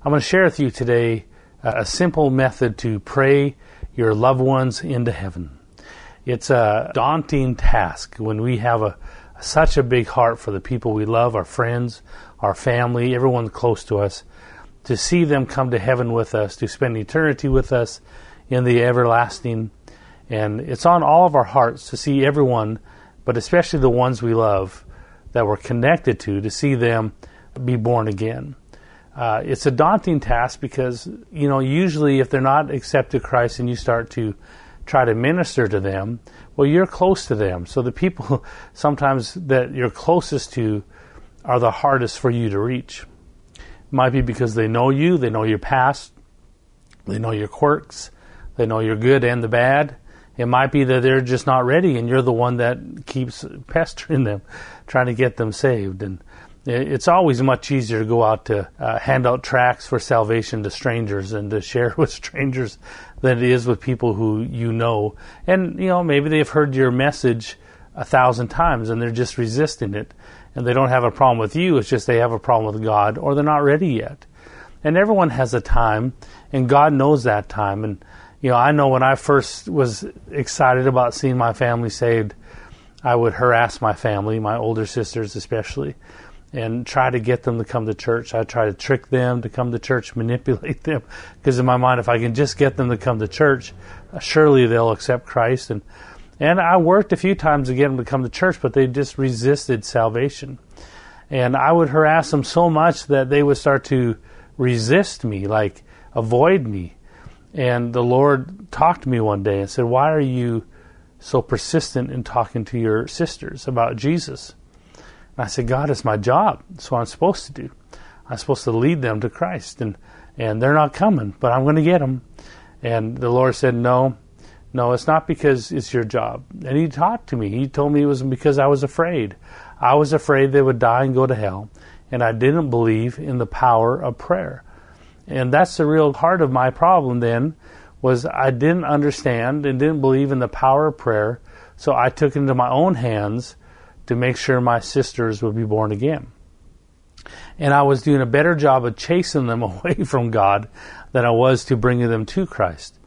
I'm going to share with you today uh, a simple method to pray your loved ones into heaven. It's a daunting task when we have a such a big heart for the people we love, our friends, our family, everyone close to us, to see them come to heaven with us, to spend eternity with us in the everlasting. And it's on all of our hearts to see everyone, but especially the ones we love that we're connected to, to see them be born again. Uh, it's a daunting task because, you know, usually if they're not accepted Christ and you start to try to minister to them, well, you're close to them. So the people sometimes that you're closest to are the hardest for you to reach. Might be because they know you, they know your past, they know your quirks, they know your good and the bad. It might be that they're just not ready and you're the one that keeps pestering them, trying to get them saved. And it's always much easier to go out to uh, hand out tracts for salvation to strangers and to share with strangers than it is with people who you know. And, you know, maybe they've heard your message a thousand times and they're just resisting it. And they don't have a problem with you, it's just they have a problem with God or they're not ready yet. And everyone has a time, and God knows that time. And, you know, I know when I first was excited about seeing my family saved, I would harass my family, my older sisters especially and try to get them to come to church. I try to trick them to come to church, manipulate them, because in my mind, if I can just get them to come to church, uh, surely they'll accept Christ. And and I worked a few times to get them to come to church, but they just resisted salvation. And I would harass them so much that they would start to resist me, like avoid me. And the Lord talked to me one day and said, "Why are you so persistent in talking to your sisters about Jesus?" And I said, God, it's my job. It's what I'm supposed to do. I'm supposed to lead them to Christ, and and they're not coming, but I'm going to get them. And the Lord said, No, no, it's not because it's your job. And He talked to me. He told me it was because I was afraid. I was afraid they would die and go to hell, and I didn't believe in the power of prayer. And that's the real heart of my problem then was I didn't understand and didn't believe in the power of prayer, so I took it into my own hands to make sure my sisters would be born again. And I was doing a better job of chasing them away from God than I was to bringing them to Christ.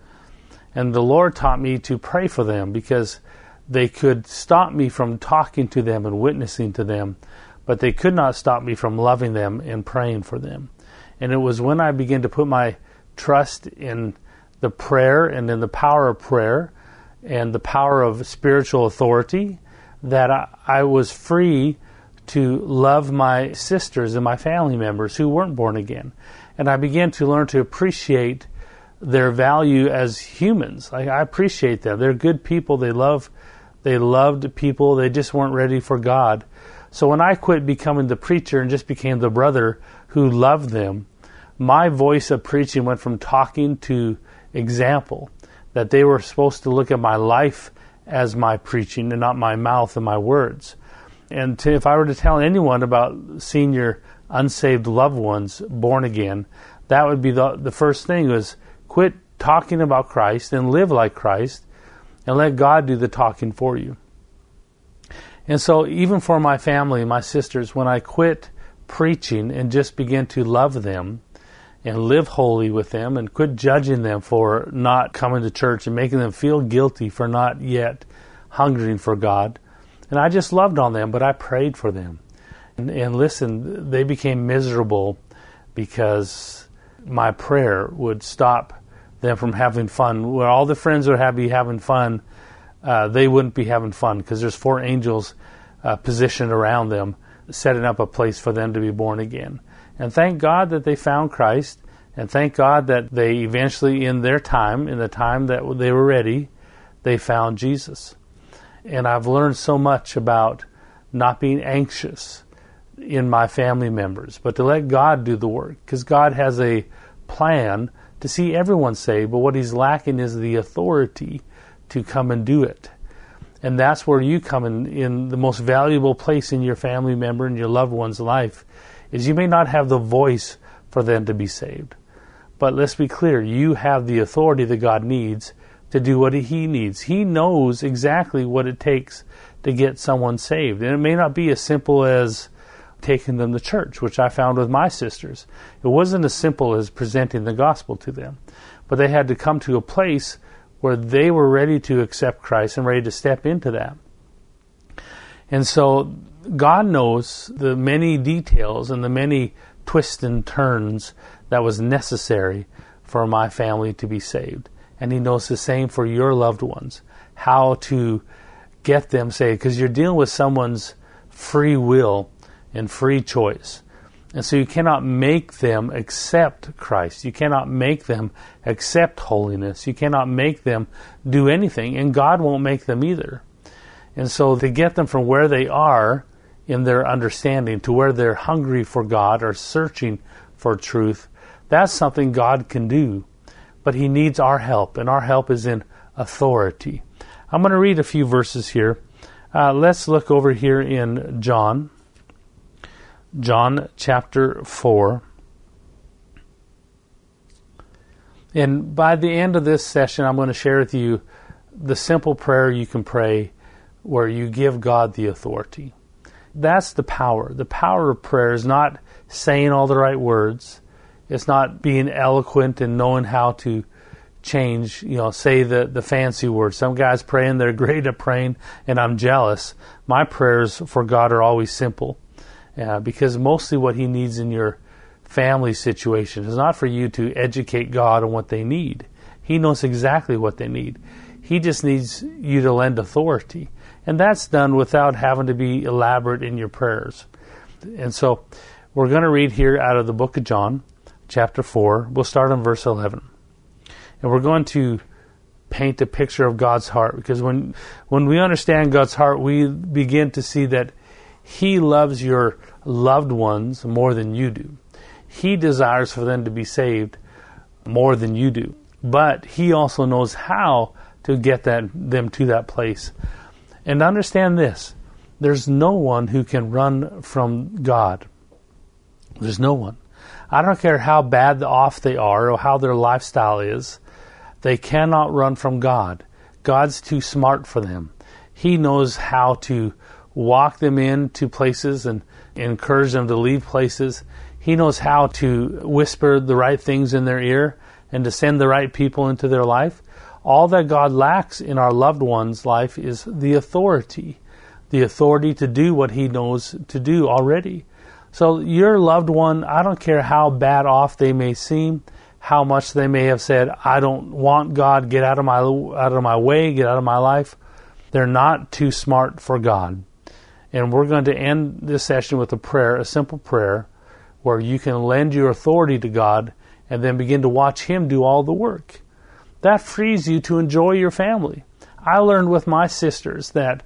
And the Lord taught me to pray for them because they could stop me from talking to them and witnessing to them, but they could not stop me from loving them and praying for them. And it was when I began to put my trust in the prayer and in the power of prayer and the power of spiritual authority that I, I was free to love my sisters and my family members who weren't born again. And I began to learn to appreciate their value as humans. Like I appreciate them. They're good people. They love they loved people. They just weren't ready for God. So when I quit becoming the preacher and just became the brother who loved them, my voice of preaching went from talking to example. That they were supposed to look at my life as my preaching and not my mouth and my words. And to, if I were to tell anyone about seeing your unsaved loved ones born again, that would be the, the first thing was quit talking about Christ and live like Christ and let God do the talking for you. And so even for my family, my sisters, when I quit preaching and just began to love them, and live holy with them and quit judging them for not coming to church and making them feel guilty for not yet hungering for God. And I just loved on them, but I prayed for them. And, and listen, they became miserable because my prayer would stop them from having fun. Where all the friends would be having fun, uh, they wouldn't be having fun because there's four angels uh, positioned around them, setting up a place for them to be born again. And thank God that they found Christ. And thank God that they eventually, in their time, in the time that they were ready, they found Jesus. And I've learned so much about not being anxious in my family members, but to let God do the work. Because God has a plan to see everyone saved, but what He's lacking is the authority to come and do it. And that's where you come in, in the most valuable place in your family member and your loved one's life is you may not have the voice for them to be saved. But let's be clear, you have the authority that God needs to do what He needs. He knows exactly what it takes to get someone saved. And it may not be as simple as taking them to church, which I found with my sisters. It wasn't as simple as presenting the gospel to them, but they had to come to a place where they were ready to accept Christ and ready to step into that. And so God knows the many details and the many twists and turns that was necessary for my family to be saved. And He knows the same for your loved ones, how to get them saved, because you're dealing with someone's free will and free choice. And so you cannot make them accept Christ. You cannot make them accept holiness. You cannot make them do anything, and God won't make them either. And so to get them from where they are in their understanding to where they're hungry for God or searching for truth, that's something God can do. But He needs our help, and our help is in authority. I'm going to read a few verses here. Uh, let's look over here in John. John chapter 4. And by the end of this session, I'm going to share with you the simple prayer you can pray where you give God the authority. That's the power. The power of prayer is not saying all the right words. It's not being eloquent and knowing how to change, you know, say the, the fancy words. Some guys praying, they're great at praying, and I'm jealous. My prayers for God are always simple uh, because mostly what He needs in your family situation is not for you to educate God on what they need. He knows exactly what they need. He just needs you to lend authority. And that's done without having to be elaborate in your prayers. And so we're going to read here out of the book of John, chapter 4. We'll start on verse 11. And we're going to paint a picture of God's heart because when when we understand God's heart, we begin to see that he loves your loved ones more than you do. He desires for them to be saved more than you do. But he also knows how to get that them to that place and understand this there's no one who can run from God. There's no one. I don't care how bad off they are or how their lifestyle is, they cannot run from God. God's too smart for them. He knows how to walk them into places and encourage them to leave places. He knows how to whisper the right things in their ear and to send the right people into their life. All that God lacks in our loved one's life is the authority, the authority to do what He knows to do already. So, your loved one, I don't care how bad off they may seem, how much they may have said, I don't want God, get out of my, out of my way, get out of my life. They're not too smart for God. And we're going to end this session with a prayer, a simple prayer, where you can lend your authority to God and then begin to watch Him do all the work that frees you to enjoy your family. I learned with my sisters that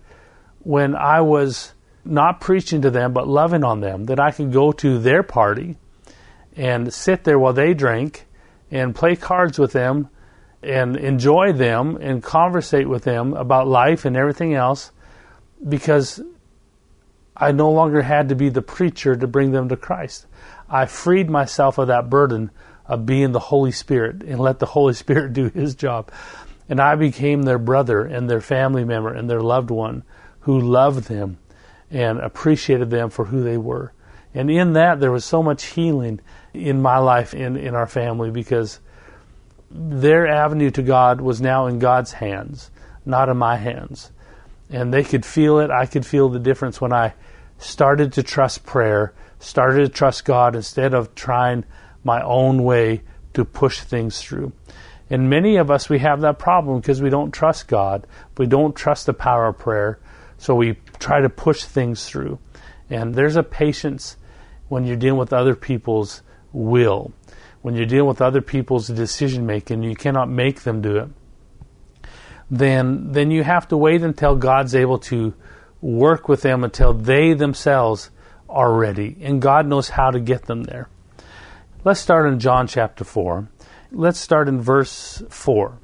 when I was not preaching to them but loving on them, that I could go to their party and sit there while they drank and play cards with them and enjoy them and conversate with them about life and everything else because I no longer had to be the preacher to bring them to Christ. I freed myself of that burden of being the Holy Spirit and let the Holy Spirit do His job. And I became their brother and their family member and their loved one who loved them and appreciated them for who they were. And in that, there was so much healing in my life, in, in our family, because their avenue to God was now in God's hands, not in my hands. And they could feel it. I could feel the difference when I started to trust prayer, started to trust God instead of trying my own way to push things through. And many of us, we have that problem because we don't trust God. We don't trust the power of prayer. So we try to push things through. And there's a patience when you're dealing with other people's will. When you're dealing with other people's decision making, you cannot make them do it. Then, then you have to wait until God's able to work with them until they themselves are ready. And God knows how to get them there. Let's start in John chapter 4. Let's start in verse 4.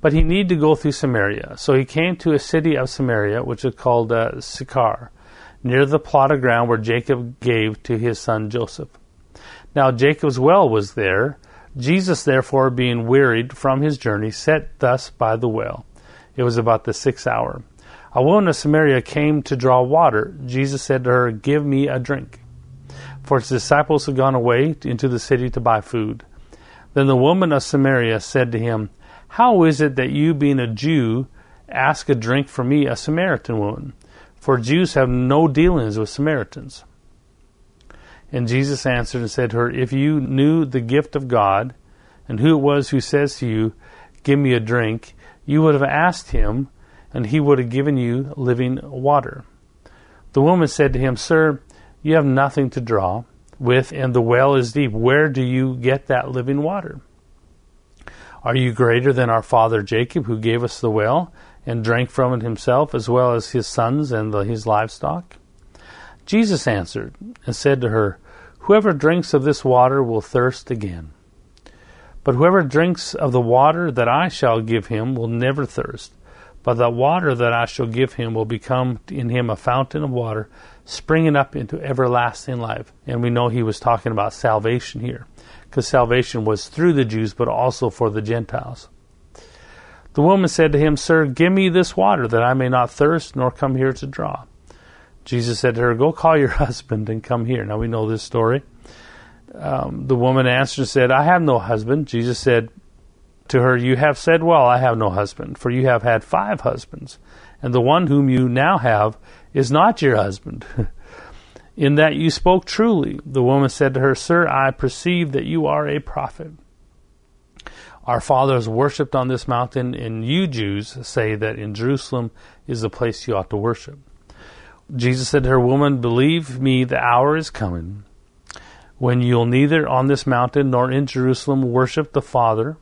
But he needed to go through Samaria. So he came to a city of Samaria, which is called uh, Sychar, near the plot of ground where Jacob gave to his son Joseph. Now Jacob's well was there. Jesus, therefore, being wearied from his journey, sat thus by the well. It was about the sixth hour. A woman of Samaria came to draw water. Jesus said to her, Give me a drink. For his disciples had gone away into the city to buy food. Then the woman of Samaria said to him, How is it that you, being a Jew, ask a drink from me, a Samaritan woman? For Jews have no dealings with Samaritans. And Jesus answered and said to her, If you knew the gift of God, and who it was who says to you, Give me a drink, you would have asked him, and he would have given you living water. The woman said to him, Sir, you have nothing to draw with, and the well is deep. Where do you get that living water? Are you greater than our father Jacob, who gave us the well and drank from it himself, as well as his sons and the, his livestock? Jesus answered and said to her, Whoever drinks of this water will thirst again. But whoever drinks of the water that I shall give him will never thirst. But the water that I shall give him will become in him a fountain of water springing up into everlasting life. And we know he was talking about salvation here, because salvation was through the Jews, but also for the Gentiles. The woman said to him, Sir, give me this water, that I may not thirst, nor come here to draw. Jesus said to her, Go call your husband and come here. Now we know this story. Um, the woman answered and said, I have no husband. Jesus said to her, You have said well, I have no husband, for you have had five husbands, and the one whom you now have is not your husband. In that you spoke truly. The woman said to her, Sir, I perceive that you are a prophet. Our fathers worshipped on this mountain, and you Jews say that in Jerusalem is the place you ought to worship. Jesus said to her, Woman, believe me, the hour is coming when you'll neither on this mountain nor in Jerusalem worship the Father.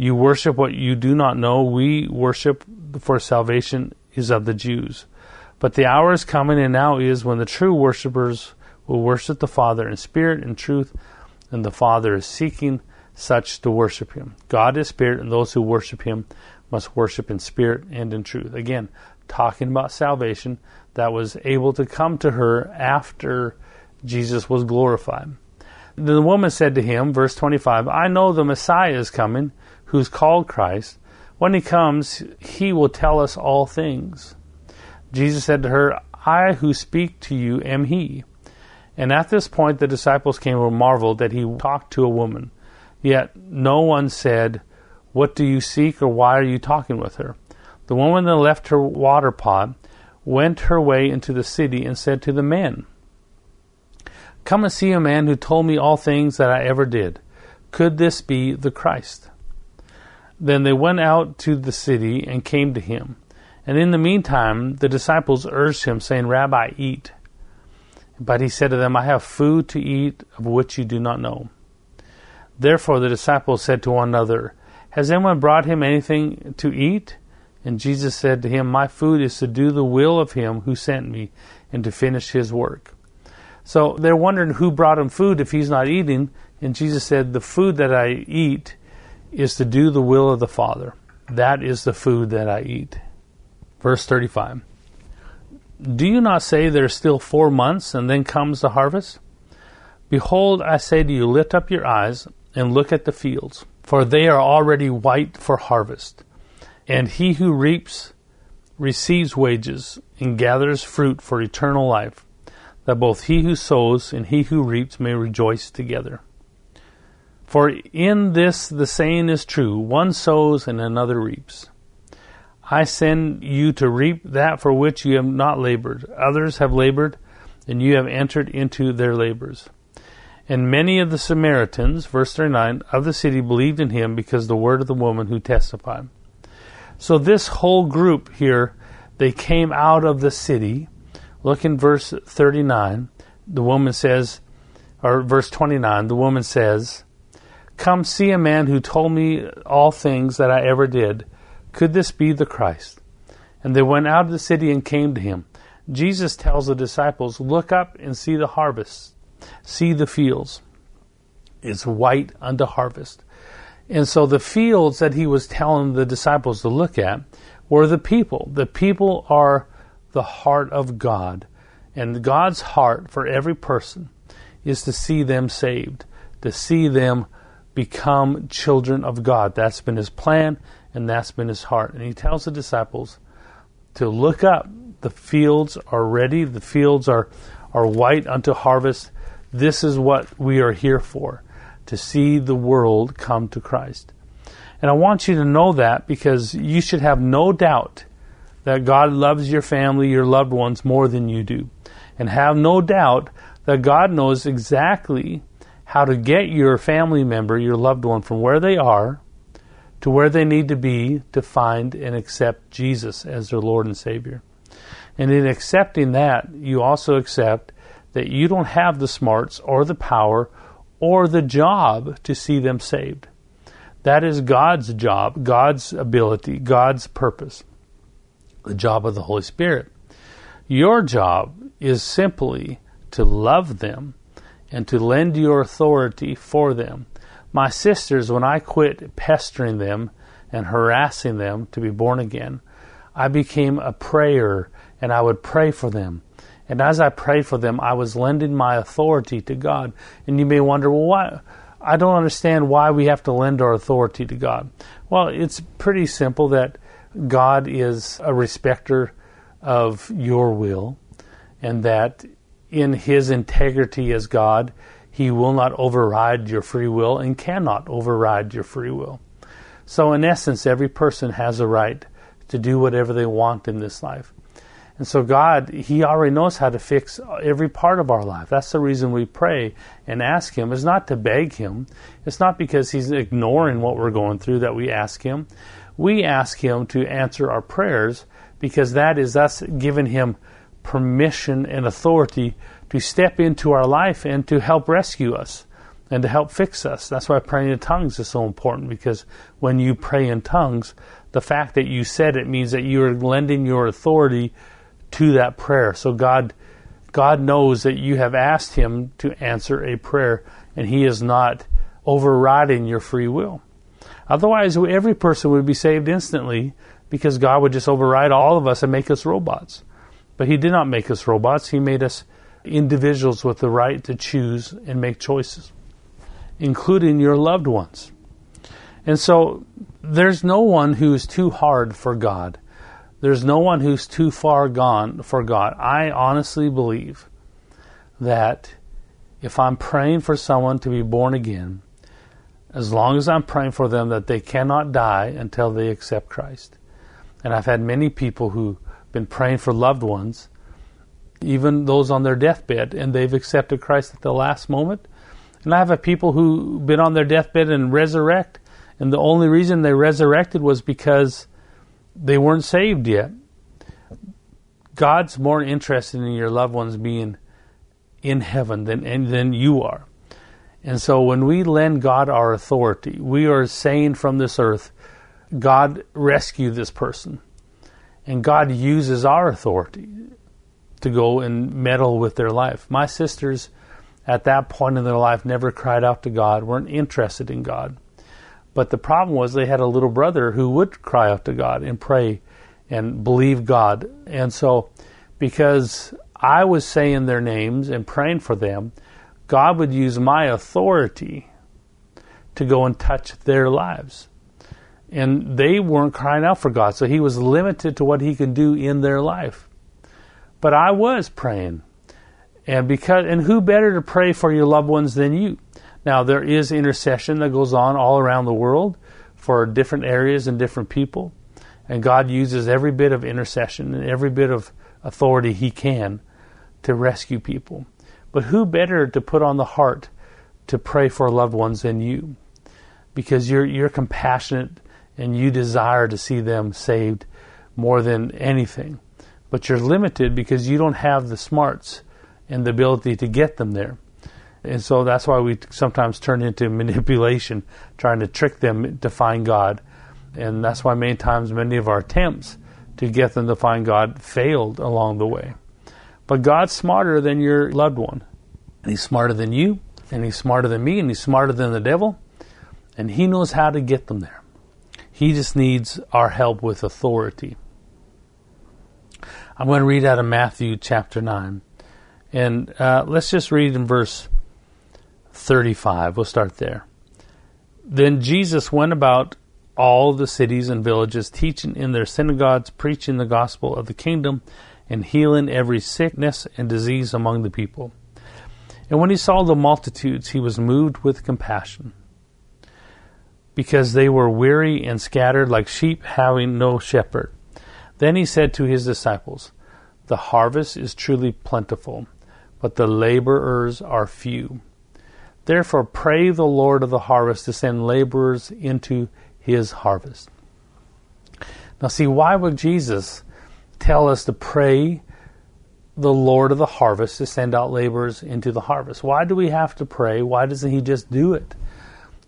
You worship what you do not know. We worship for salvation is of the Jews. But the hour is coming, and now is when the true worshippers will worship the Father in spirit and truth, and the Father is seeking such to worship Him. God is spirit, and those who worship Him must worship in spirit and in truth. Again, talking about salvation that was able to come to her after Jesus was glorified. The woman said to him, verse 25, I know the Messiah is coming, who's called Christ. When he comes, he will tell us all things. Jesus said to her, I who speak to you am he. And at this point, the disciples came and marveled that he talked to a woman. Yet no one said, What do you seek, or why are you talking with her? The woman then left her water pot, went her way into the city, and said to the men, Come and see a man who told me all things that I ever did. Could this be the Christ? Then they went out to the city and came to him. And in the meantime, the disciples urged him, saying, Rabbi, eat. But he said to them, I have food to eat of which you do not know. Therefore the disciples said to one another, Has anyone brought him anything to eat? And Jesus said to him, My food is to do the will of him who sent me and to finish his work. So they're wondering who brought him food if he's not eating. And Jesus said, The food that I eat is to do the will of the Father. That is the food that I eat. Verse 35 Do you not say there are still four months and then comes the harvest? Behold, I say to you, lift up your eyes and look at the fields, for they are already white for harvest. And he who reaps receives wages and gathers fruit for eternal life, that both he who sows and he who reaps may rejoice together. For in this the saying is true one sows and another reaps. I send you to reap that for which you have not labored. Others have labored, and you have entered into their labors. And many of the Samaritans, verse 39, of the city believed in him because the word of the woman who testified. So this whole group here, they came out of the city. Look in verse 39. The woman says, or verse 29, the woman says, Come see a man who told me all things that I ever did. Could this be the Christ? And they went out of the city and came to him. Jesus tells the disciples, Look up and see the harvest, see the fields. It's white unto harvest. And so the fields that he was telling the disciples to look at were the people. The people are the heart of God. And God's heart for every person is to see them saved, to see them become children of God. That's been his plan and that's been his heart. And he tells the disciples to look up. The fields are ready, the fields are, are white unto harvest. This is what we are here for to see the world come to Christ. And I want you to know that because you should have no doubt that God loves your family, your loved ones more than you do. And have no doubt that God knows exactly how to get your family member, your loved one, from where they are to where they need to be to find and accept Jesus as their Lord and Savior. And in accepting that, you also accept that you don't have the smarts or the power or the job to see them saved. That is God's job, God's ability, God's purpose, the job of the Holy Spirit. Your job is simply to love them and to lend your authority for them. My sisters, when I quit pestering them and harassing them to be born again, I became a prayer and I would pray for them. And as I prayed for them, I was lending my authority to God. And you may wonder, well, why? I don't understand why we have to lend our authority to God. Well, it's pretty simple that God is a respecter of your will, and that in His integrity as God, He will not override your free will and cannot override your free will. So, in essence, every person has a right to do whatever they want in this life. And so God, He already knows how to fix every part of our life. That's the reason we pray and ask Him. It's not to beg Him. It's not because He's ignoring what we're going through that we ask Him. We ask Him to answer our prayers because that is us giving Him permission and authority to step into our life and to help rescue us and to help fix us. That's why praying in tongues is so important because when you pray in tongues, the fact that you said it means that you are lending your authority to that prayer. So God God knows that you have asked him to answer a prayer and he is not overriding your free will. Otherwise every person would be saved instantly because God would just override all of us and make us robots. But he did not make us robots. He made us individuals with the right to choose and make choices, including your loved ones. And so there's no one who is too hard for God. There's no one who's too far gone for God. I honestly believe that if I'm praying for someone to be born again, as long as I'm praying for them that they cannot die until they accept Christ. And I've had many people who've been praying for loved ones, even those on their deathbed, and they've accepted Christ at the last moment. And I have people who've been on their deathbed and resurrect, and the only reason they resurrected was because they weren't saved yet. God's more interested in your loved ones being in heaven than than you are. And so when we lend God our authority, we are saying from this earth, God rescue this person. And God uses our authority to go and meddle with their life. My sisters at that point in their life never cried out to God, weren't interested in God. But the problem was they had a little brother who would cry out to God and pray and believe God. And so, because I was saying their names and praying for them, God would use my authority to go and touch their lives. And they weren't crying out for God, so He was limited to what He could do in their life. But I was praying. And because and who better to pray for your loved ones than you? Now, there is intercession that goes on all around the world for different areas and different people. And God uses every bit of intercession and every bit of authority He can to rescue people. But who better to put on the heart to pray for loved ones than you? Because you're, you're compassionate and you desire to see them saved more than anything. But you're limited because you don't have the smarts and the ability to get them there. And so that's why we sometimes turn into manipulation, trying to trick them to find God. And that's why many times many of our attempts to get them to find God failed along the way. But God's smarter than your loved one. And He's smarter than you, and He's smarter than me, and He's smarter than the devil. And He knows how to get them there. He just needs our help with authority. I'm going to read out of Matthew chapter 9. And uh, let's just read in verse 35. We'll start there. Then Jesus went about all the cities and villages, teaching in their synagogues, preaching the gospel of the kingdom, and healing every sickness and disease among the people. And when he saw the multitudes, he was moved with compassion, because they were weary and scattered like sheep having no shepherd. Then he said to his disciples, The harvest is truly plentiful, but the laborers are few. Therefore, pray the Lord of the harvest to send laborers into his harvest. Now, see, why would Jesus tell us to pray the Lord of the harvest to send out laborers into the harvest? Why do we have to pray? Why doesn't he just do it?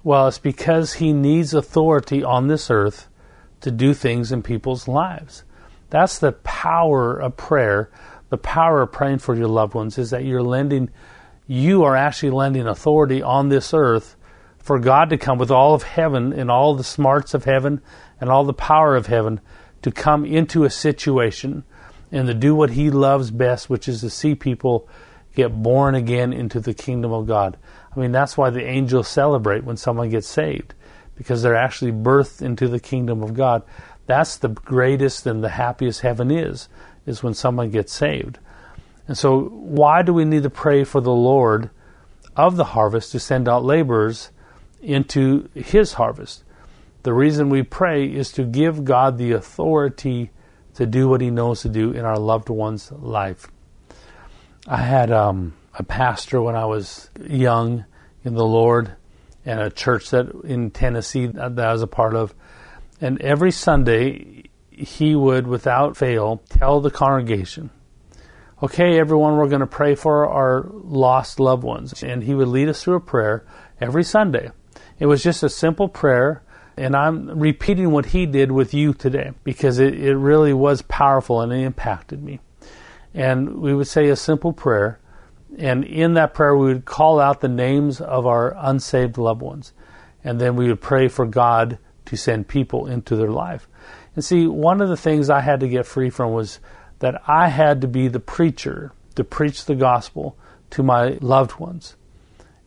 Well, it's because he needs authority on this earth to do things in people's lives. That's the power of prayer. The power of praying for your loved ones is that you're lending, you are actually lending authority on this earth for God to come with all of heaven and all the smarts of heaven and all the power of heaven to come into a situation and to do what He loves best, which is to see people get born again into the kingdom of God. I mean, that's why the angels celebrate when someone gets saved, because they're actually birthed into the kingdom of God. That's the greatest and the happiest heaven is, is when someone gets saved. And so, why do we need to pray for the Lord of the harvest to send out laborers into his harvest? The reason we pray is to give God the authority to do what he knows to do in our loved one's life. I had um, a pastor when I was young in the Lord and a church that in Tennessee that I was a part of and every Sunday, he would, without fail, tell the congregation, okay, everyone, we're going to pray for our lost loved ones. And he would lead us through a prayer every Sunday. It was just a simple prayer. And I'm repeating what he did with you today because it, it really was powerful and it impacted me. And we would say a simple prayer. And in that prayer, we would call out the names of our unsaved loved ones. And then we would pray for God to send people into their life. And see, one of the things I had to get free from was that I had to be the preacher to preach the gospel to my loved ones.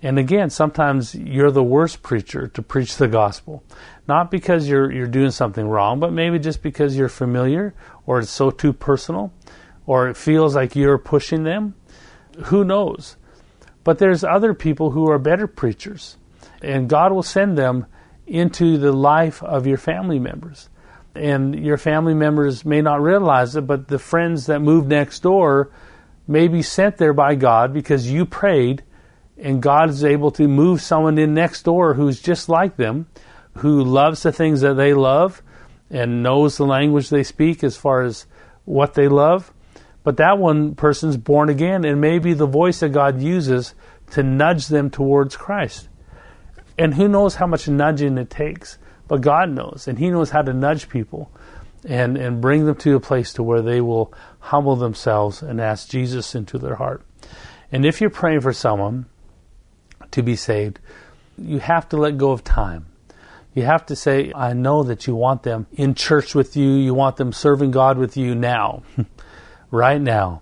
And again, sometimes you're the worst preacher to preach the gospel. Not because you're you're doing something wrong, but maybe just because you're familiar or it's so too personal or it feels like you're pushing them. Who knows? But there's other people who are better preachers. And God will send them into the life of your family members. And your family members may not realize it, but the friends that move next door may be sent there by God because you prayed and God is able to move someone in next door who's just like them, who loves the things that they love and knows the language they speak as far as what they love. But that one person's born again and maybe the voice that God uses to nudge them towards Christ. And who knows how much nudging it takes, but God knows, and He knows how to nudge people and, and bring them to a place to where they will humble themselves and ask Jesus into their heart. And if you're praying for someone to be saved, you have to let go of time. You have to say, I know that you want them in church with you, you want them serving God with you now, right now.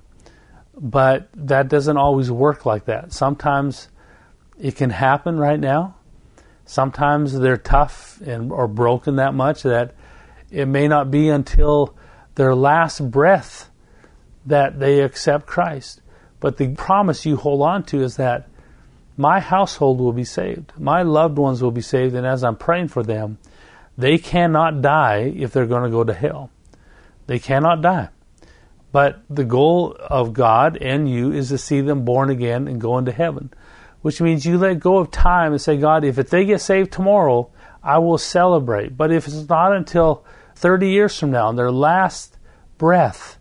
But that doesn't always work like that. Sometimes it can happen right now, Sometimes they're tough and or broken that much that it may not be until their last breath that they accept Christ. But the promise you hold on to is that my household will be saved. My loved ones will be saved. And as I'm praying for them, they cannot die if they're going to go to hell. They cannot die. But the goal of God and you is to see them born again and go into heaven which means you let go of time and say, God, if they get saved tomorrow, I will celebrate. But if it's not until 30 years from now, their last breath,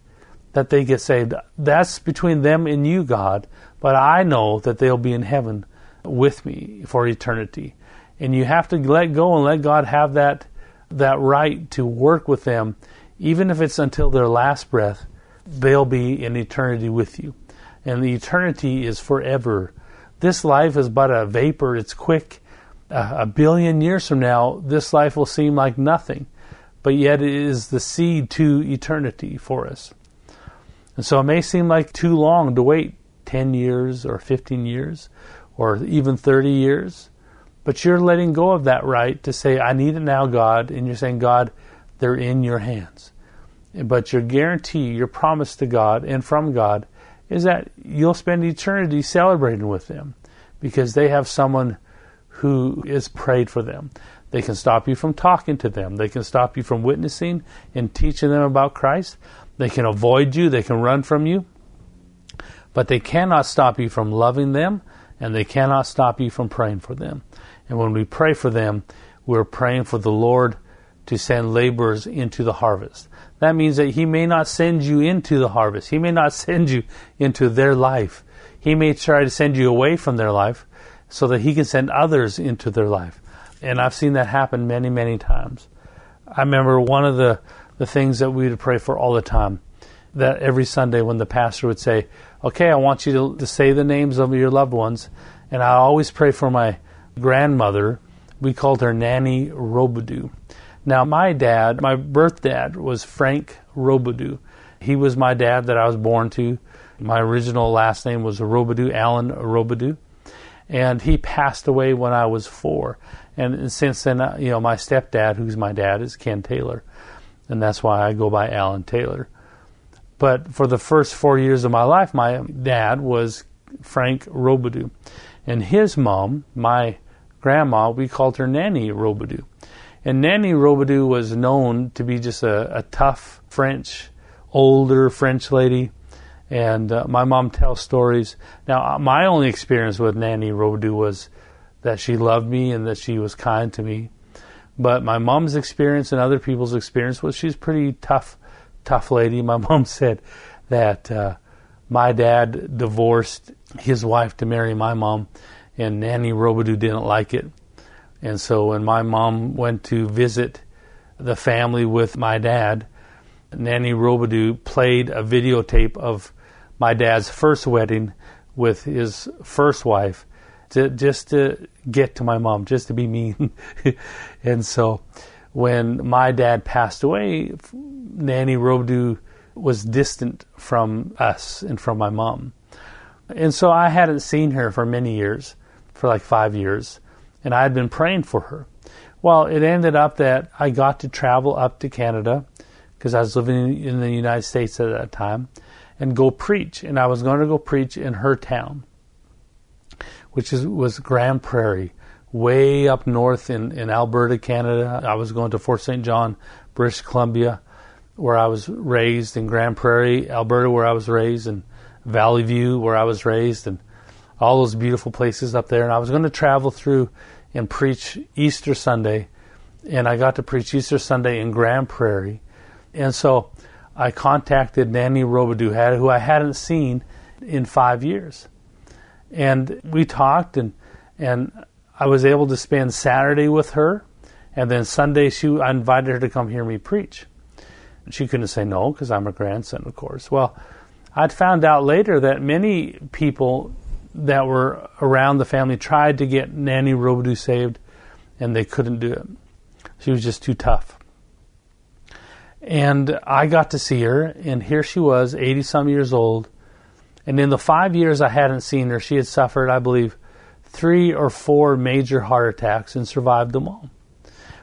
that they get saved, that's between them and you, God. But I know that they'll be in heaven with me for eternity. And you have to let go and let God have that, that right to work with them, even if it's until their last breath, they'll be in eternity with you. And the eternity is forever this life is but a vapor, it's quick. Uh, a billion years from now, this life will seem like nothing, but yet it is the seed to eternity for us. And so it may seem like too long to wait 10 years or 15 years or even 30 years, but you're letting go of that right to say, I need it now, God, and you're saying, God, they're in your hands. But your guarantee, your promise to God and from God is that you'll spend eternity celebrating with them because they have someone who is prayed for them. They can stop you from talking to them. They can stop you from witnessing and teaching them about Christ. They can avoid you. They can run from you. But they cannot stop you from loving them and they cannot stop you from praying for them. And when we pray for them, we're praying for the Lord to send laborers into the harvest. That means that He may not send you into the harvest. He may not send you into their life. He may try to send you away from their life so that He can send others into their life. And I've seen that happen many, many times. I remember one of the, the things that we would pray for all the time, that every Sunday when the pastor would say, Okay, I want you to, to say the names of your loved ones. And I always pray for my grandmother. We called her Nanny Robidoux. Now, my dad, my birth dad, was Frank Robidoux. He was my dad that I was born to. My original last name was Robidoux, Alan Robidoux. And he passed away when I was four. And since then, uh, you know, my stepdad, who's my dad, is Ken Taylor. And that's why I go by Alan Taylor. But for the first four years of my life, my dad was Frank Robidoux. And his mom, my grandma, we called her Nanny Robidoux. And Nanny Robidoux was known to be just a, a tough French, older French lady. And uh, my mom tells stories. Now, uh, my only experience with Nanny Robidoux was that she loved me and that she was kind to me. But my mom's experience and other people's experience was she's pretty tough, tough lady. My mom said that uh, my dad divorced his wife to marry my mom, and Nanny Robidoux didn't like it. And so when my mom went to visit the family with my dad, Nanny Robidoux played a videotape of my dad's first wedding with his first wife to, just to get to my mom, just to be mean. and so when my dad passed away, Nanny Robidoux was distant from us and from my mom. And so I hadn't seen her for many years, for like five years and I had been praying for her. Well, it ended up that I got to travel up to Canada because I was living in the United States at that time and go preach. And I was going to go preach in her town, which is, was Grande Prairie, way up north in, in Alberta, Canada. I was going to Fort St. John, British Columbia, where I was raised, in Grande Prairie, Alberta, where I was raised, and Valleyview, where I was raised, and all those beautiful places up there. And I was going to travel through and preach Easter Sunday. And I got to preach Easter Sunday in Grande Prairie. And so I contacted Nanny Robidoux, who I hadn't seen in five years. And we talked, and, and I was able to spend Saturday with her. And then Sunday, she, I invited her to come hear me preach. She couldn't say no because I'm her grandson, of course. Well, I'd found out later that many people that were around the family tried to get Nanny Robidoux saved, and they couldn't do it. She was just too tough. And I got to see her, and here she was, 80 some years old. And in the five years I hadn't seen her, she had suffered, I believe, three or four major heart attacks and survived them all.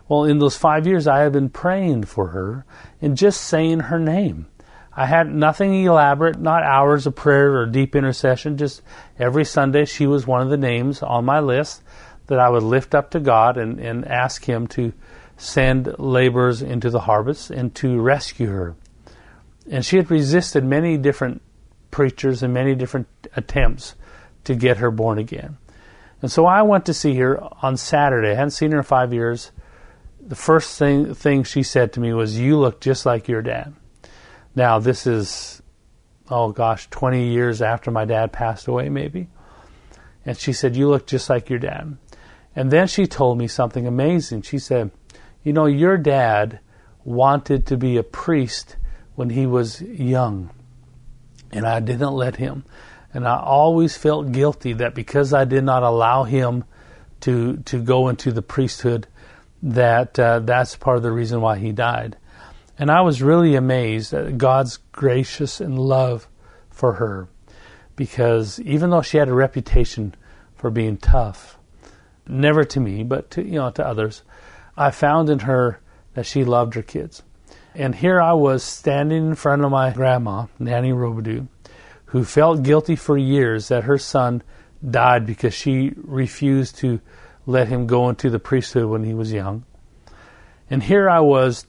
Well, in those five years, I had been praying for her and just saying her name. I had nothing elaborate, not hours of prayer or deep intercession. Just every Sunday, she was one of the names on my list that I would lift up to God and, and ask Him to send laborers into the harvest and to rescue her. And she had resisted many different preachers and many different attempts to get her born again. And so I went to see her on Saturday. I hadn't seen her in five years. The first thing, thing she said to me was, You look just like your dad. Now, this is, oh gosh, 20 years after my dad passed away, maybe. And she said, You look just like your dad. And then she told me something amazing. She said, You know, your dad wanted to be a priest when he was young, and I didn't let him. And I always felt guilty that because I did not allow him to to go into the priesthood, that uh, that's part of the reason why he died. And I was really amazed at God's gracious and love for her because even though she had a reputation for being tough, never to me, but to, you know, to others, I found in her that she loved her kids. And here I was standing in front of my grandma, Nanny Robidoux, who felt guilty for years that her son died because she refused to let him go into the priesthood when he was young. And here I was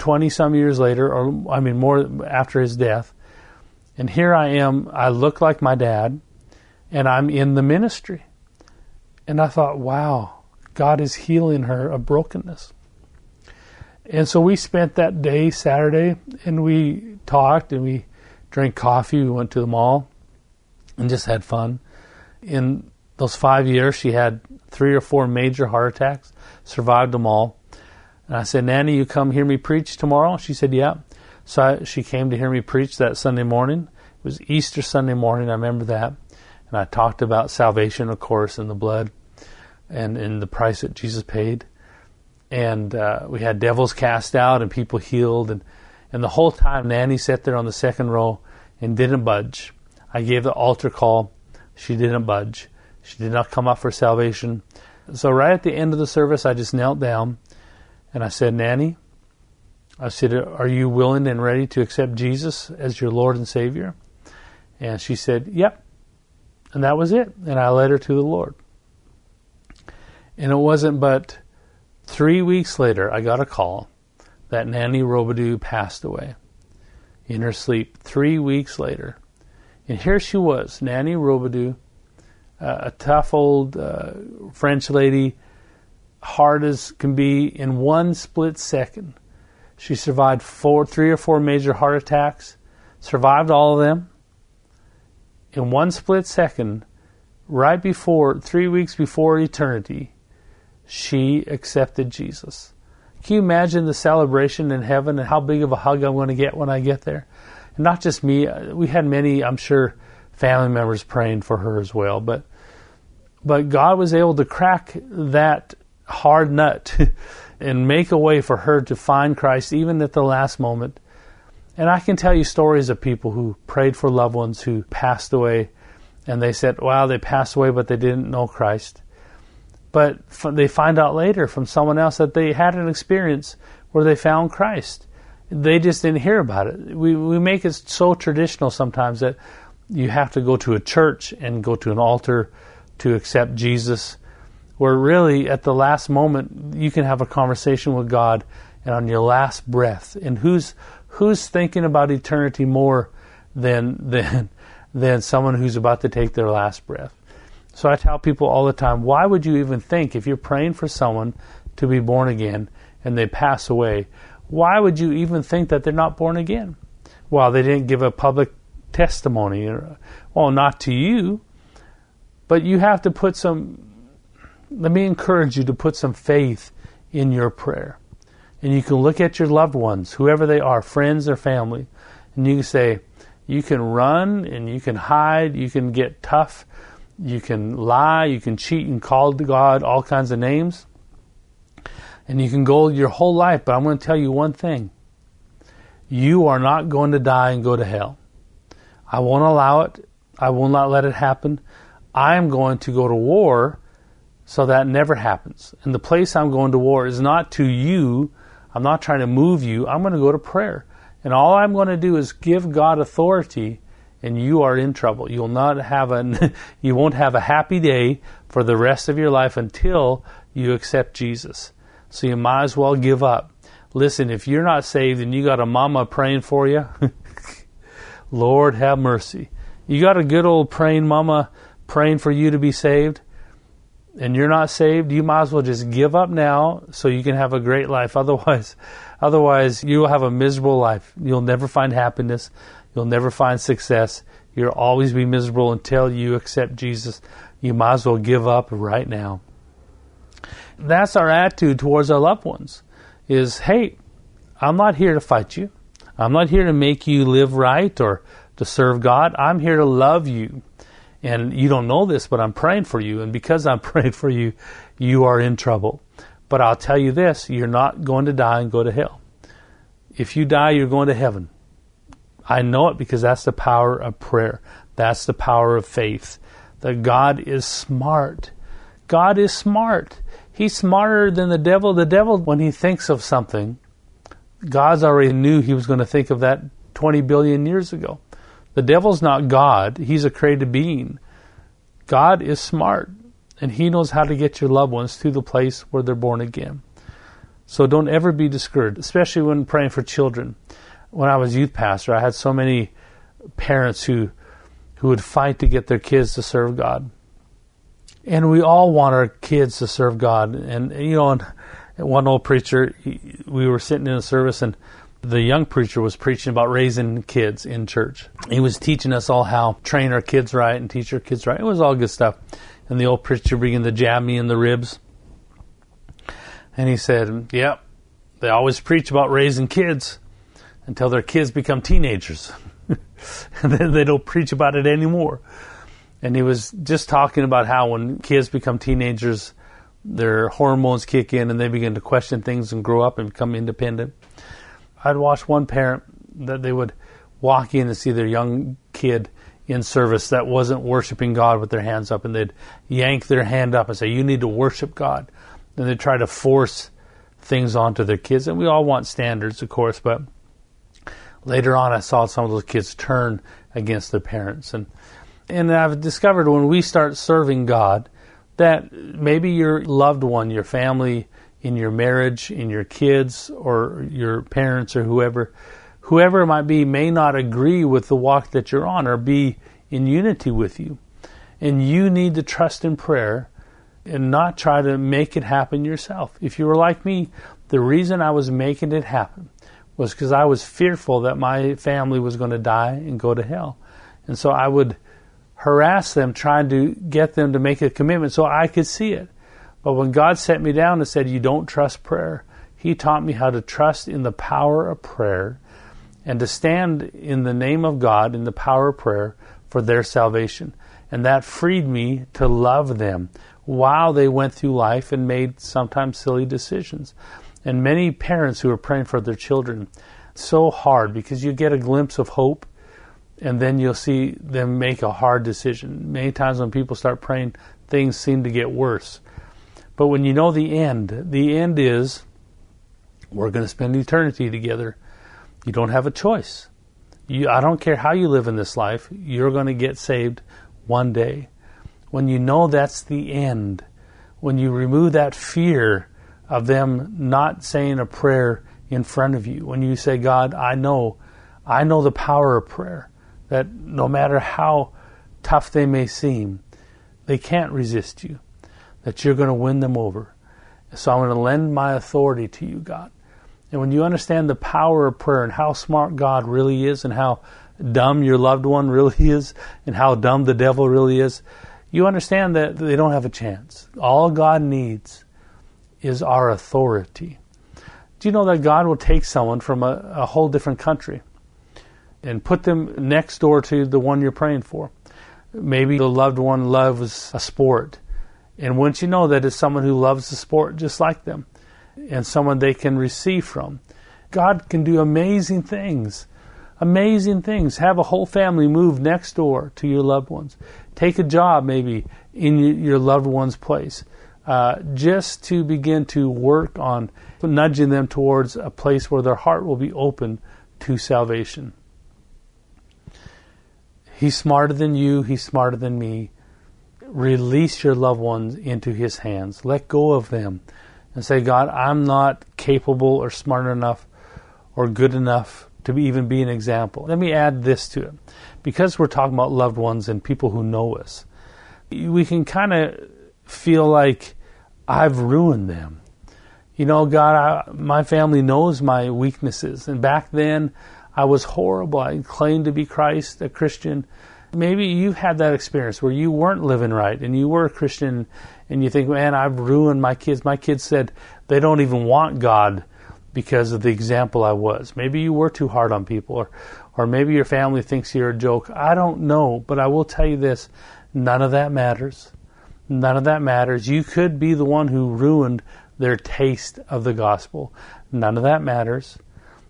20 some years later, or I mean, more after his death. And here I am, I look like my dad, and I'm in the ministry. And I thought, wow, God is healing her of brokenness. And so we spent that day, Saturday, and we talked and we drank coffee. We went to the mall and just had fun. In those five years, she had three or four major heart attacks, survived them all. And I said, Nanny, you come hear me preach tomorrow? She said, Yeah. So I, she came to hear me preach that Sunday morning. It was Easter Sunday morning, I remember that. And I talked about salvation, of course, and the blood and, and the price that Jesus paid. And uh, we had devils cast out and people healed. And, and the whole time, Nanny sat there on the second row and didn't budge. I gave the altar call. She didn't budge. She did not come up for salvation. So, right at the end of the service, I just knelt down and I said, Nanny, I said, Are you willing and ready to accept Jesus as your Lord and Savior? And she said, Yep. And that was it. And I led her to the Lord. And it wasn't but three weeks later, I got a call that Nanny Robidoux passed away in her sleep. Three weeks later. And here she was, Nanny Robidoux, uh, a tough old uh, French lady hard as can be in one split second. She survived four, three or four major heart attacks, survived all of them. In one split second, right before, three weeks before eternity, she accepted Jesus. Can you imagine the celebration in heaven and how big of a hug I'm going to get when I get there? And not just me, uh, we had many, I'm sure, family members praying for her as well, but but God was able to crack that hard nut and make a way for her to find Christ even at the last moment. And I can tell you stories of people who prayed for loved ones who passed away and they said, wow, they passed away, but they didn't know Christ. But they find out later from someone else that they had an experience where they found Christ. They just didn't hear about it. We, we make it so traditional sometimes that you have to go to a church and go to an altar to accept Jesus where really at the last moment you can have a conversation with God and on your last breath. And who's who's thinking about eternity more than than than someone who's about to take their last breath? So I tell people all the time, why would you even think if you're praying for someone to be born again and they pass away, why would you even think that they're not born again? Well, they didn't give a public testimony. Well, not to you, but you have to put some let me encourage you to put some faith in your prayer. And you can look at your loved ones, whoever they are, friends or family, and you can say, you can run and you can hide, you can get tough, you can lie, you can cheat and call God all kinds of names. And you can go your whole life, but I'm going to tell you one thing. You are not going to die and go to hell. I won't allow it. I will not let it happen. I am going to go to war so that never happens. And the place I'm going to war is not to you. I'm not trying to move you. I'm going to go to prayer. And all I'm going to do is give God authority and you are in trouble. You'll not have a you won't have a happy day for the rest of your life until you accept Jesus. So you might as well give up. Listen, if you're not saved and you got a mama praying for you, Lord have mercy. You got a good old praying mama praying for you to be saved and you're not saved, you might as well just give up now so you can have a great life. Otherwise, otherwise you will have a miserable life. You'll never find happiness. You'll never find success. You'll always be miserable until you accept Jesus. You might as well give up right now. That's our attitude towards our loved ones is, hey, I'm not here to fight you. I'm not here to make you live right or to serve God. I'm here to love you. And you don't know this, but I'm praying for you. And because I'm praying for you, you are in trouble. But I'll tell you this you're not going to die and go to hell. If you die, you're going to heaven. I know it because that's the power of prayer. That's the power of faith. That God is smart. God is smart. He's smarter than the devil. The devil, when he thinks of something, God's already knew he was going to think of that 20 billion years ago. The devil's not God, he's a created being. God is smart, and he knows how to get your loved ones to the place where they're born again. So don't ever be discouraged, especially when praying for children. When I was youth pastor, I had so many parents who who would fight to get their kids to serve God. And we all want our kids to serve God. And you know, and one old preacher, we were sitting in a service and the young preacher was preaching about raising kids in church. He was teaching us all how train our kids right and teach our kids right. It was all good stuff. And the old preacher began to jab me in the ribs. And he said, Yep, they always preach about raising kids until their kids become teenagers. and then they don't preach about it anymore. And he was just talking about how when kids become teenagers, their hormones kick in and they begin to question things and grow up and become independent. I'd watch one parent that they would walk in and see their young kid in service that wasn't worshiping God with their hands up, and they'd yank their hand up and say, You need to worship God. And they'd try to force things onto their kids. And we all want standards, of course, but later on I saw some of those kids turn against their parents. And and I've discovered when we start serving God that maybe your loved one, your family, in your marriage, in your kids, or your parents, or whoever, whoever it might be, may not agree with the walk that you're on or be in unity with you. And you need to trust in prayer and not try to make it happen yourself. If you were like me, the reason I was making it happen was because I was fearful that my family was going to die and go to hell. And so I would harass them, trying to get them to make a commitment so I could see it. But when God set me down and said, You don't trust prayer, He taught me how to trust in the power of prayer and to stand in the name of God in the power of prayer for their salvation. And that freed me to love them while they went through life and made sometimes silly decisions. And many parents who are praying for their children, so hard because you get a glimpse of hope and then you'll see them make a hard decision. Many times when people start praying, things seem to get worse. But when you know the end, the end is we're going to spend eternity together. You don't have a choice. You, I don't care how you live in this life, you're going to get saved one day. When you know that's the end, when you remove that fear of them not saying a prayer in front of you, when you say, God, I know, I know the power of prayer, that no matter how tough they may seem, they can't resist you that you're going to win them over. So I'm going to lend my authority to you, God. And when you understand the power of prayer and how smart God really is and how dumb your loved one really is and how dumb the devil really is, you understand that they don't have a chance. All God needs is our authority. Do you know that God will take someone from a, a whole different country and put them next door to the one you're praying for? Maybe the loved one loves a sport and once you know that it's someone who loves the sport just like them and someone they can receive from, God can do amazing things. Amazing things. Have a whole family move next door to your loved ones. Take a job maybe in your loved one's place. Uh, just to begin to work on nudging them towards a place where their heart will be open to salvation. He's smarter than you, he's smarter than me release your loved ones into His hands. Let go of them and say, God, I'm not capable or smart enough or good enough to be, even be an example. Let me add this to it. Because we're talking about loved ones and people who know us, we can kind of feel like I've ruined them. You know, God, I, my family knows my weaknesses. And back then, I was horrible. I claimed to be Christ, a Christian, Maybe you've had that experience where you weren't living right and you were a Christian and you think, man, I've ruined my kids. My kids said they don't even want God because of the example I was. Maybe you were too hard on people or, or maybe your family thinks you're a joke. I don't know, but I will tell you this none of that matters. None of that matters. You could be the one who ruined their taste of the gospel. None of that matters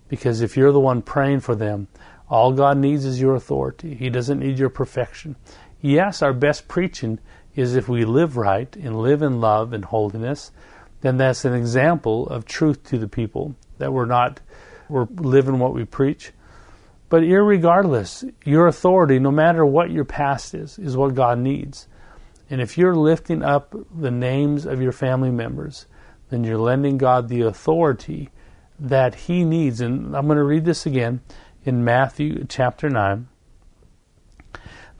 because if you're the one praying for them, all God needs is your authority. He doesn't need your perfection. Yes, our best preaching is if we live right and live in love and holiness, then that's an example of truth to the people that we're not we're living what we preach. But irregardless, your authority, no matter what your past is, is what God needs. And if you're lifting up the names of your family members, then you're lending God the authority that He needs. And I'm going to read this again in Matthew chapter 9.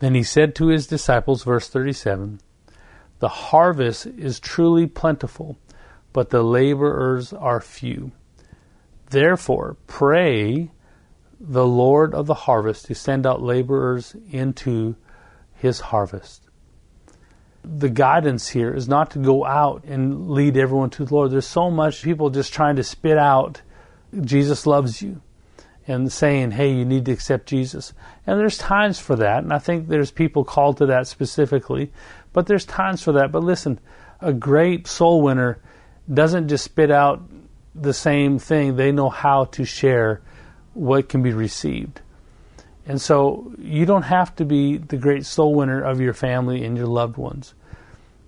Then he said to his disciples, verse 37, The harvest is truly plentiful, but the laborers are few. Therefore, pray the Lord of the harvest to send out laborers into his harvest. The guidance here is not to go out and lead everyone to the Lord. There's so much people just trying to spit out, Jesus loves you and saying, hey, you need to accept Jesus. And there's times for that, and I think there's people called to that specifically, but there's times for that. But listen, a great soul winner doesn't just spit out the same thing, they know how to share what can be received. And so you don't have to be the great soul winner of your family and your loved ones.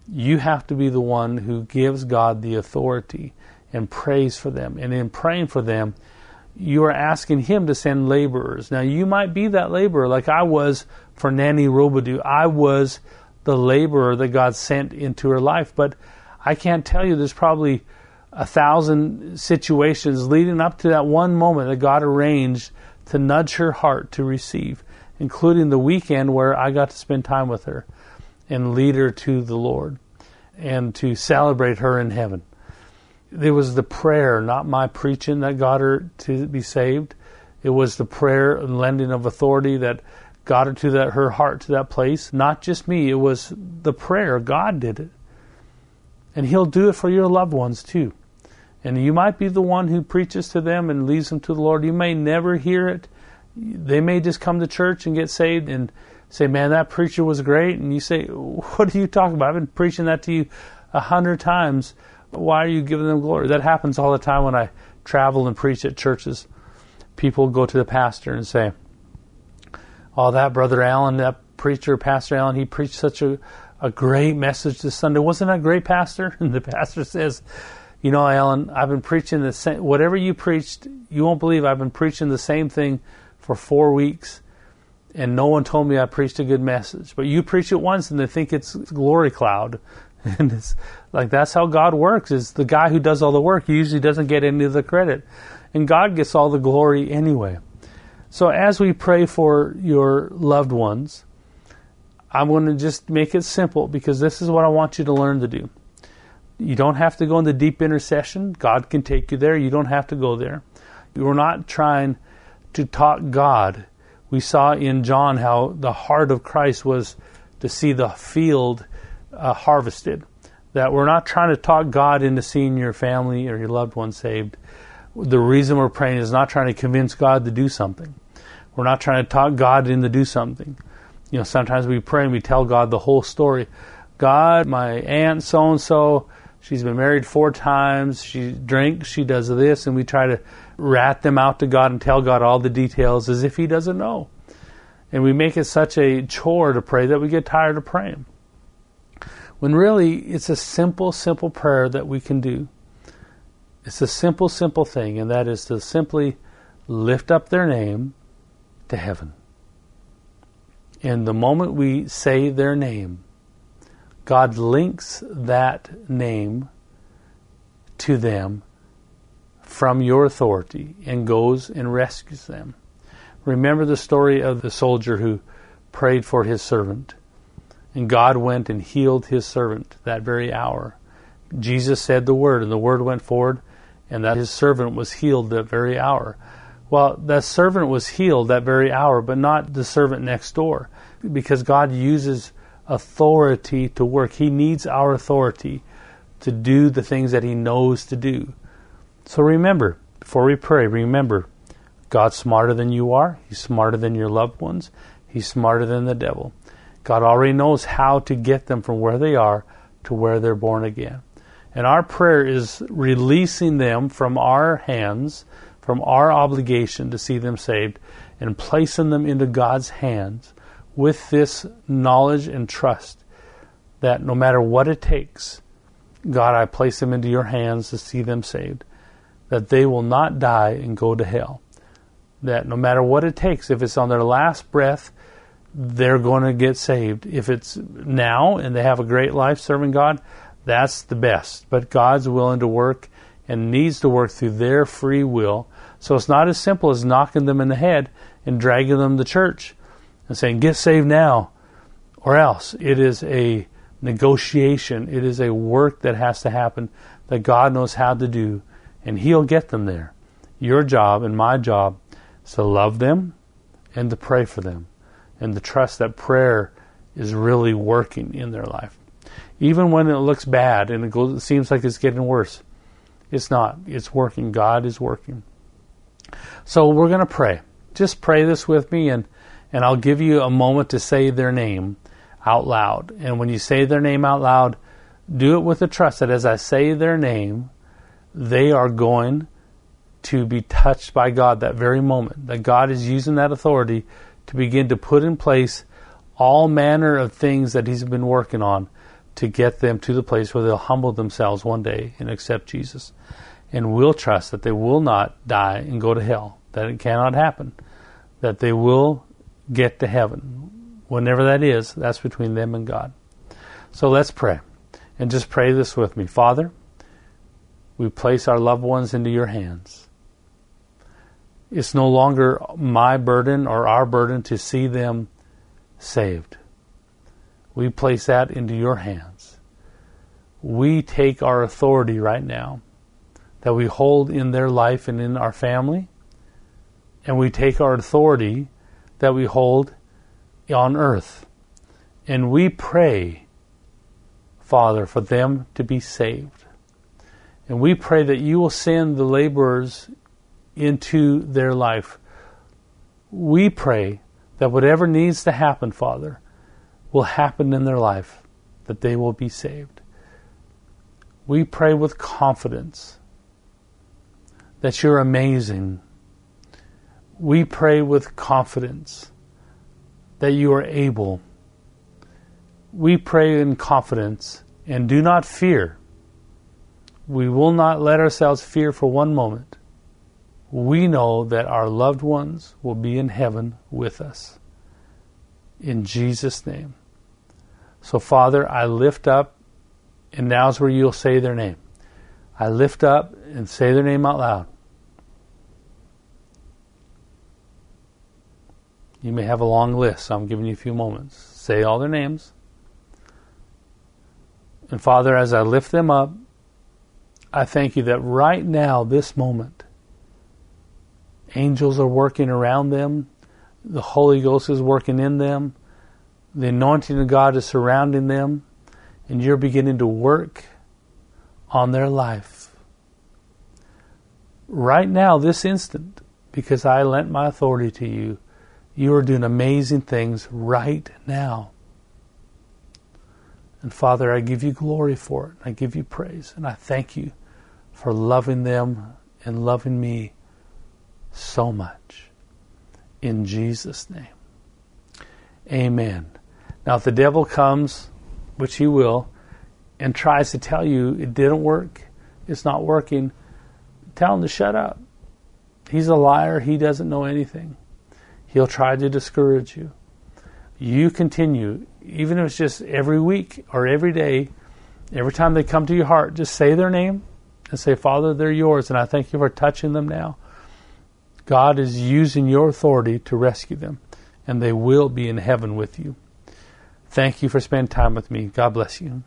You have to be the one who gives God the authority and prays for them. And in praying for them, you are asking Him to send laborers. Now, you might be that laborer like I was for Nanny Robidoux. I was the laborer that God sent into her life, but I can't tell you there's probably a thousand situations leading up to that one moment that God arranged to nudge her heart to receive, including the weekend where I got to spend time with her and lead her to the Lord and to celebrate her in heaven it was the prayer, not my preaching, that got her to be saved. It was the prayer and lending of authority that got her to that her heart to that place. Not just me. It was the prayer. God did it. And He'll do it for your loved ones too. And you might be the one who preaches to them and leads them to the Lord. You may never hear it. They may just come to church and get saved and say, Man, that preacher was great. And you say, What are you talking about? I've been preaching that to you a hundred times. Why are you giving them glory? That happens all the time when I travel and preach at churches. People go to the pastor and say, Oh, that Brother Allen, that preacher, Pastor Allen, he preached such a, a great message this Sunday. Wasn't that a great, Pastor? And the pastor says, You know, Allen, I've been preaching the same, whatever you preached, you won't believe I've been preaching the same thing for four weeks and no one told me I preached a good message. But you preach it once and they think it's glory cloud. And it's like that's how God works. Is the guy who does all the work usually doesn't get any of the credit, and God gets all the glory anyway. So as we pray for your loved ones, I'm going to just make it simple because this is what I want you to learn to do. You don't have to go into deep intercession. God can take you there. You don't have to go there. You're not trying to talk God. We saw in John how the heart of Christ was to see the field uh, harvested. That we're not trying to talk God into seeing your family or your loved one saved. The reason we're praying is not trying to convince God to do something. We're not trying to talk God into do something. You know, sometimes we pray and we tell God the whole story. God, my aunt so and so, she's been married four times, she drinks, she does this, and we try to rat them out to God and tell God all the details as if He doesn't know. And we make it such a chore to pray that we get tired of praying. When really it's a simple, simple prayer that we can do. It's a simple, simple thing, and that is to simply lift up their name to heaven. And the moment we say their name, God links that name to them from your authority and goes and rescues them. Remember the story of the soldier who prayed for his servant. And God went and healed his servant that very hour. Jesus said the word, and the word went forward, and that his servant was healed that very hour. Well, that servant was healed that very hour, but not the servant next door, because God uses authority to work. He needs our authority to do the things that He knows to do. So remember, before we pray, remember God's smarter than you are, He's smarter than your loved ones, He's smarter than the devil. God already knows how to get them from where they are to where they're born again. And our prayer is releasing them from our hands, from our obligation to see them saved, and placing them into God's hands with this knowledge and trust that no matter what it takes, God, I place them into your hands to see them saved, that they will not die and go to hell, that no matter what it takes, if it's on their last breath, they're going to get saved. If it's now and they have a great life serving God, that's the best. But God's willing to work and needs to work through their free will. So it's not as simple as knocking them in the head and dragging them to church and saying, get saved now or else. It is a negotiation. It is a work that has to happen that God knows how to do and He'll get them there. Your job and my job is to love them and to pray for them and the trust that prayer is really working in their life. Even when it looks bad and it, goes, it seems like it's getting worse, it's not. It's working. God is working. So we're going to pray. Just pray this with me, and, and I'll give you a moment to say their name out loud. And when you say their name out loud, do it with the trust that as I say their name, they are going to be touched by God that very moment. That God is using that authority to begin to put in place all manner of things that He's been working on to get them to the place where they'll humble themselves one day and accept Jesus. And will trust that they will not die and go to hell, that it cannot happen, that they will get to heaven. Whenever that is, that's between them and God. So let's pray. And just pray this with me. Father, we place our loved ones into your hands. It's no longer my burden or our burden to see them saved. We place that into your hands. We take our authority right now that we hold in their life and in our family, and we take our authority that we hold on earth. And we pray, Father, for them to be saved. And we pray that you will send the laborers into their life. We pray that whatever needs to happen, Father, will happen in their life, that they will be saved. We pray with confidence that you're amazing. We pray with confidence that you are able. We pray in confidence and do not fear. We will not let ourselves fear for one moment. We know that our loved ones will be in heaven with us. In Jesus' name. So, Father, I lift up, and now's where you'll say their name. I lift up and say their name out loud. You may have a long list, so I'm giving you a few moments. Say all their names. And Father, as I lift them up, I thank you that right now, this moment, angels are working around them, the Holy Ghost is working in them, the anointing of God is surrounding them, and you're beginning to work on their life. Right now, this instant, because I lent my authority to you, you are doing amazing things right now. And Father, I give you glory for it. I give you praise. And I thank you for loving them and loving me so much. In Jesus' name. Amen. Now, if the devil comes, which he will, and tries to tell you it didn't work, it's not working, tell him to shut up. He's a liar. He doesn't know anything. He'll try to discourage you. You continue, even if it's just every week or every day, every time they come to your heart, just say their name and say, Father, they're yours, and I thank you for touching them now. God is using your authority to rescue them, and they will be in heaven with you. Thank you for spending time with me. God bless you.